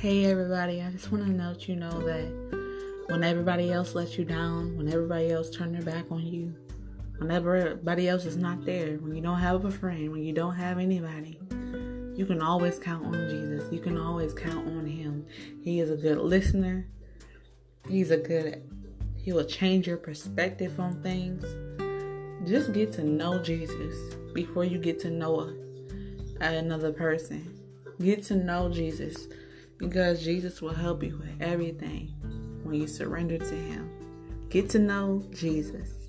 Hey everybody, I just want to let you know that when everybody else lets you down, when everybody else turn their back on you, when everybody else is not there, when you don't have a friend, when you don't have anybody, you can always count on Jesus. You can always count on him. He is a good listener. He's a good he will change your perspective on things. Just get to know Jesus before you get to know another person. Get to know Jesus because Jesus will help you with everything when you surrender to Him. Get to know Jesus.